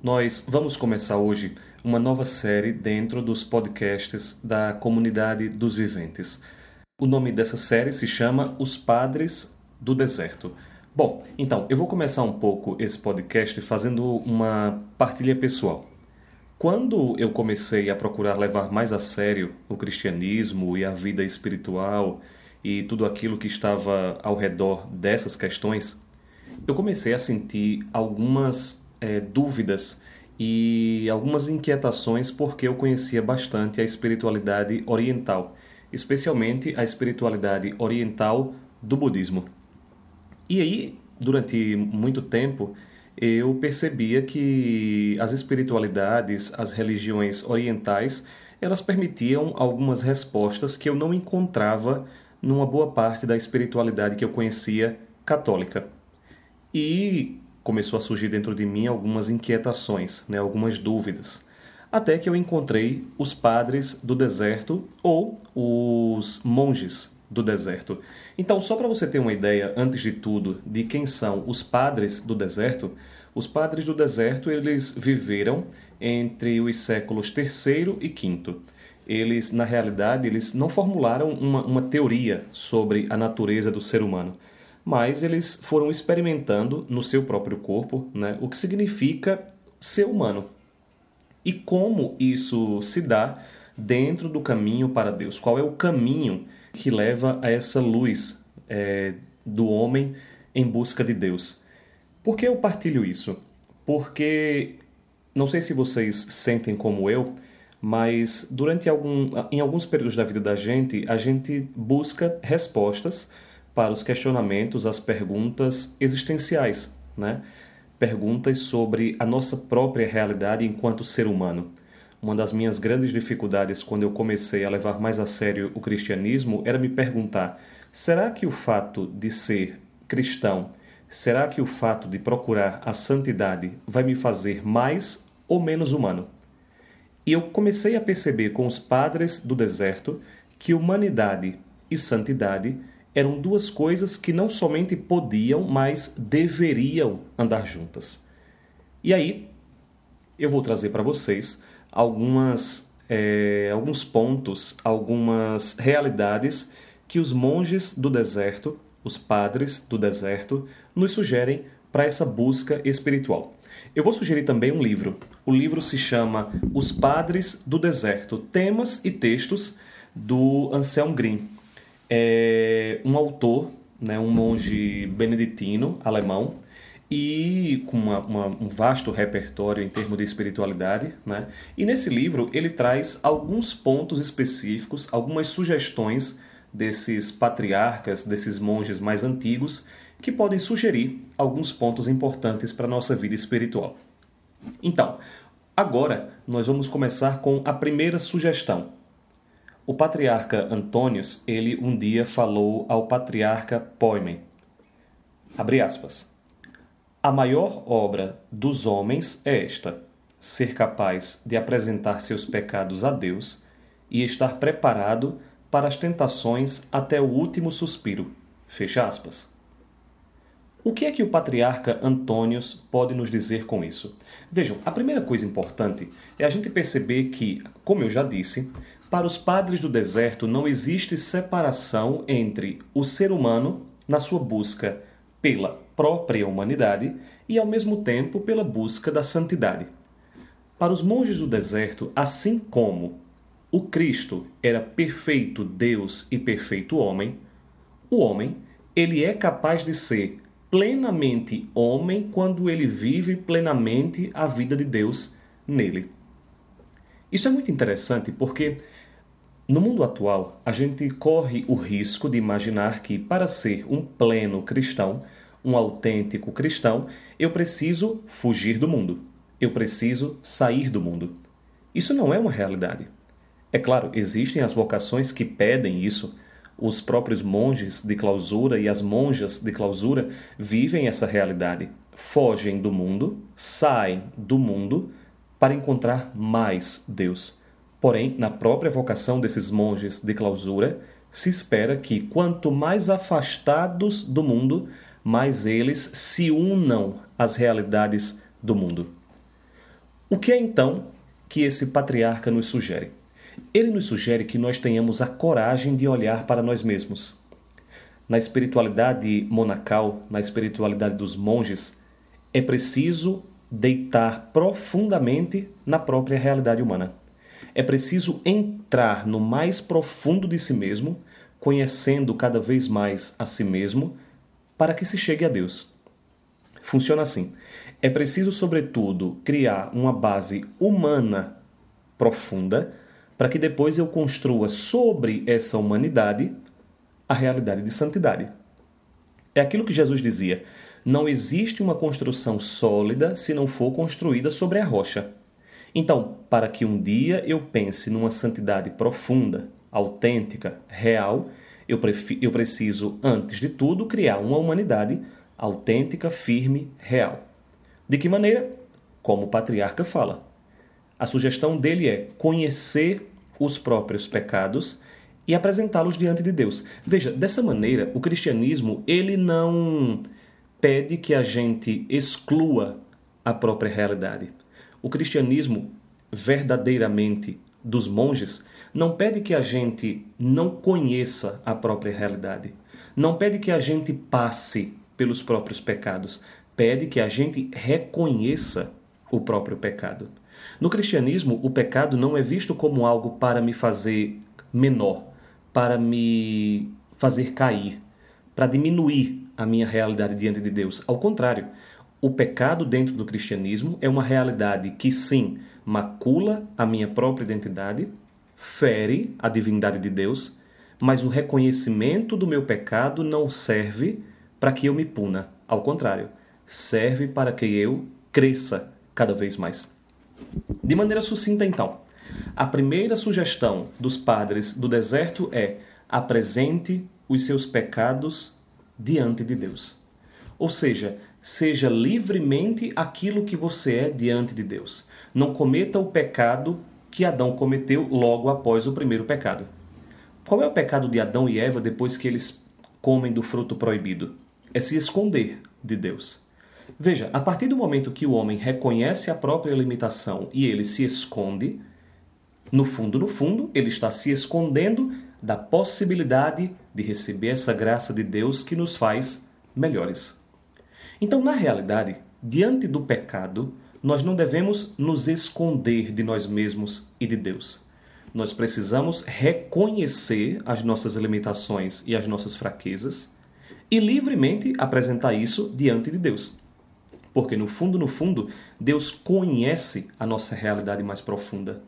Nós vamos começar hoje uma nova série dentro dos podcasts da Comunidade dos Viventes. O nome dessa série se chama Os Padres do Deserto. Bom, então eu vou começar um pouco esse podcast fazendo uma partilha pessoal. Quando eu comecei a procurar levar mais a sério o cristianismo e a vida espiritual e tudo aquilo que estava ao redor dessas questões, eu comecei a sentir algumas é, dúvidas e algumas inquietações porque eu conhecia bastante a espiritualidade oriental, especialmente a espiritualidade oriental do budismo. E aí, durante muito tempo, eu percebia que as espiritualidades, as religiões orientais, elas permitiam algumas respostas que eu não encontrava numa boa parte da espiritualidade que eu conhecia católica. E começou a surgir dentro de mim algumas inquietações, né, algumas dúvidas. Até que eu encontrei os padres do deserto ou os monges do deserto. Então, só para você ter uma ideia, antes de tudo, de quem são os padres do deserto, os padres do deserto eles viveram entre os séculos terceiro e quinto. Eles, na realidade, eles não formularam uma, uma teoria sobre a natureza do ser humano mas eles foram experimentando no seu próprio corpo né, o que significa ser humano e como isso se dá dentro do caminho para Deus. Qual é o caminho que leva a essa luz é, do homem em busca de Deus? Por que eu partilho isso? Porque não sei se vocês sentem como eu, mas durante algum, em alguns períodos da vida da gente, a gente busca respostas para os questionamentos, as perguntas existenciais, né? Perguntas sobre a nossa própria realidade enquanto ser humano. Uma das minhas grandes dificuldades quando eu comecei a levar mais a sério o cristianismo era me perguntar: será que o fato de ser cristão, será que o fato de procurar a santidade vai me fazer mais ou menos humano? E eu comecei a perceber com os padres do deserto que humanidade e santidade eram duas coisas que não somente podiam, mas deveriam andar juntas. E aí, eu vou trazer para vocês algumas, é, alguns pontos, algumas realidades que os monges do deserto, os padres do deserto, nos sugerem para essa busca espiritual. Eu vou sugerir também um livro. O livro se chama Os Padres do Deserto: Temas e Textos, do Anselm Green é um autor, né, um monge beneditino alemão, e com uma, uma, um vasto repertório em termos de espiritualidade. Né? E nesse livro ele traz alguns pontos específicos, algumas sugestões desses patriarcas, desses monges mais antigos, que podem sugerir alguns pontos importantes para a nossa vida espiritual. Então, agora nós vamos começar com a primeira sugestão. O patriarca Antônios, ele um dia falou ao patriarca Poimen, abre aspas, a maior obra dos homens é esta, ser capaz de apresentar seus pecados a Deus e estar preparado para as tentações até o último suspiro. Fecha aspas. O que é que o patriarca Antônios pode nos dizer com isso? Vejam, a primeira coisa importante é a gente perceber que, como eu já disse, para os padres do deserto, não existe separação entre o ser humano na sua busca pela própria humanidade e, ao mesmo tempo, pela busca da santidade. Para os monges do deserto, assim como o Cristo era perfeito Deus e perfeito homem, o homem, ele é capaz de ser plenamente homem quando ele vive plenamente a vida de Deus nele. Isso é muito interessante porque no mundo atual, a gente corre o risco de imaginar que, para ser um pleno cristão, um autêntico cristão, eu preciso fugir do mundo. Eu preciso sair do mundo. Isso não é uma realidade. É claro, existem as vocações que pedem isso. Os próprios monges de clausura e as monjas de clausura vivem essa realidade. Fogem do mundo, saem do mundo para encontrar mais Deus. Porém, na própria vocação desses monges de clausura, se espera que quanto mais afastados do mundo, mais eles se unam às realidades do mundo. O que é então que esse patriarca nos sugere? Ele nos sugere que nós tenhamos a coragem de olhar para nós mesmos. Na espiritualidade monacal, na espiritualidade dos monges, é preciso deitar profundamente na própria realidade humana. É preciso entrar no mais profundo de si mesmo, conhecendo cada vez mais a si mesmo, para que se chegue a Deus. Funciona assim. É preciso, sobretudo, criar uma base humana profunda para que depois eu construa sobre essa humanidade a realidade de santidade. É aquilo que Jesus dizia: não existe uma construção sólida se não for construída sobre a rocha. Então, para que um dia eu pense numa santidade profunda, autêntica, real, eu, eu preciso, antes de tudo, criar uma humanidade autêntica, firme, real. De que maneira? Como o patriarca fala. A sugestão dele é conhecer os próprios pecados e apresentá-los diante de Deus. Veja, dessa maneira, o cristianismo ele não pede que a gente exclua a própria realidade. O cristianismo verdadeiramente dos monges não pede que a gente não conheça a própria realidade. Não pede que a gente passe pelos próprios pecados, pede que a gente reconheça o próprio pecado. No cristianismo, o pecado não é visto como algo para me fazer menor, para me fazer cair, para diminuir a minha realidade diante de Deus. Ao contrário, o pecado dentro do cristianismo é uma realidade que, sim, macula a minha própria identidade, fere a divindade de Deus, mas o reconhecimento do meu pecado não serve para que eu me puna. Ao contrário, serve para que eu cresça cada vez mais. De maneira sucinta, então, a primeira sugestão dos padres do deserto é apresente os seus pecados diante de Deus. Ou seja, seja livremente aquilo que você é diante de Deus. Não cometa o pecado que Adão cometeu logo após o primeiro pecado. Qual é o pecado de Adão e Eva depois que eles comem do fruto proibido? É se esconder de Deus. Veja, a partir do momento que o homem reconhece a própria limitação e ele se esconde, no fundo, no fundo, ele está se escondendo da possibilidade de receber essa graça de Deus que nos faz melhores. Então, na realidade, diante do pecado, nós não devemos nos esconder de nós mesmos e de Deus. Nós precisamos reconhecer as nossas limitações e as nossas fraquezas e livremente apresentar isso diante de Deus. Porque no fundo, no fundo, Deus conhece a nossa realidade mais profunda.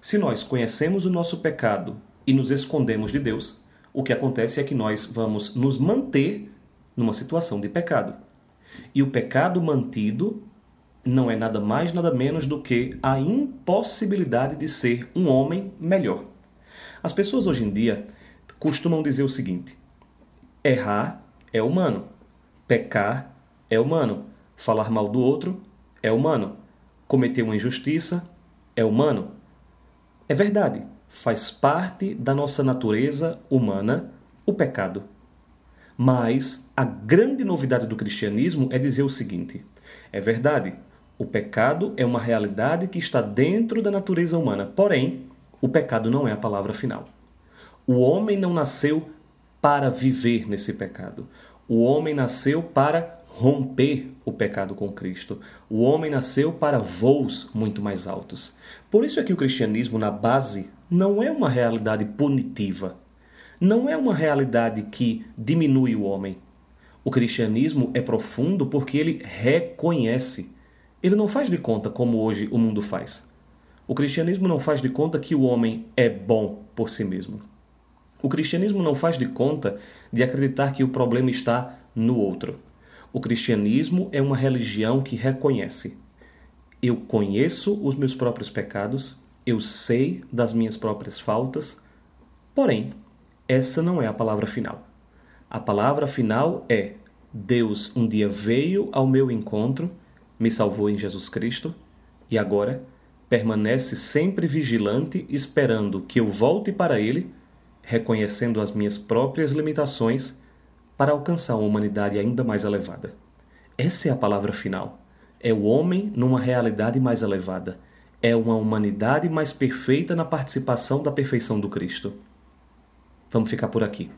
Se nós conhecemos o nosso pecado e nos escondemos de Deus, o que acontece é que nós vamos nos manter numa situação de pecado. E o pecado mantido não é nada mais, nada menos do que a impossibilidade de ser um homem melhor. As pessoas hoje em dia costumam dizer o seguinte: errar é humano, pecar é humano, Falar mal do outro é humano. Cometer uma injustiça é humano. É verdade, faz parte da nossa natureza humana o pecado. Mas a grande novidade do cristianismo é dizer o seguinte: é verdade, o pecado é uma realidade que está dentro da natureza humana, porém, o pecado não é a palavra final. O homem não nasceu para viver nesse pecado. O homem nasceu para romper o pecado com Cristo. O homem nasceu para voos muito mais altos. Por isso é que o cristianismo, na base, não é uma realidade punitiva. Não é uma realidade que diminui o homem. O cristianismo é profundo porque ele reconhece. Ele não faz de conta como hoje o mundo faz. O cristianismo não faz de conta que o homem é bom por si mesmo. O cristianismo não faz de conta de acreditar que o problema está no outro. O cristianismo é uma religião que reconhece: eu conheço os meus próprios pecados, eu sei das minhas próprias faltas, porém, essa não é a palavra final. A palavra final é: Deus um dia veio ao meu encontro, me salvou em Jesus Cristo e agora permanece sempre vigilante, esperando que eu volte para Ele, reconhecendo as minhas próprias limitações para alcançar uma humanidade ainda mais elevada. Essa é a palavra final. É o homem numa realidade mais elevada. É uma humanidade mais perfeita na participação da perfeição do Cristo. Vamos ficar por aqui.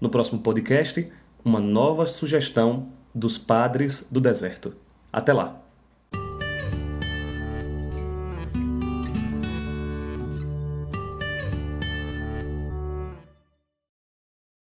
No próximo podcast, uma nova sugestão dos padres do deserto. Até lá!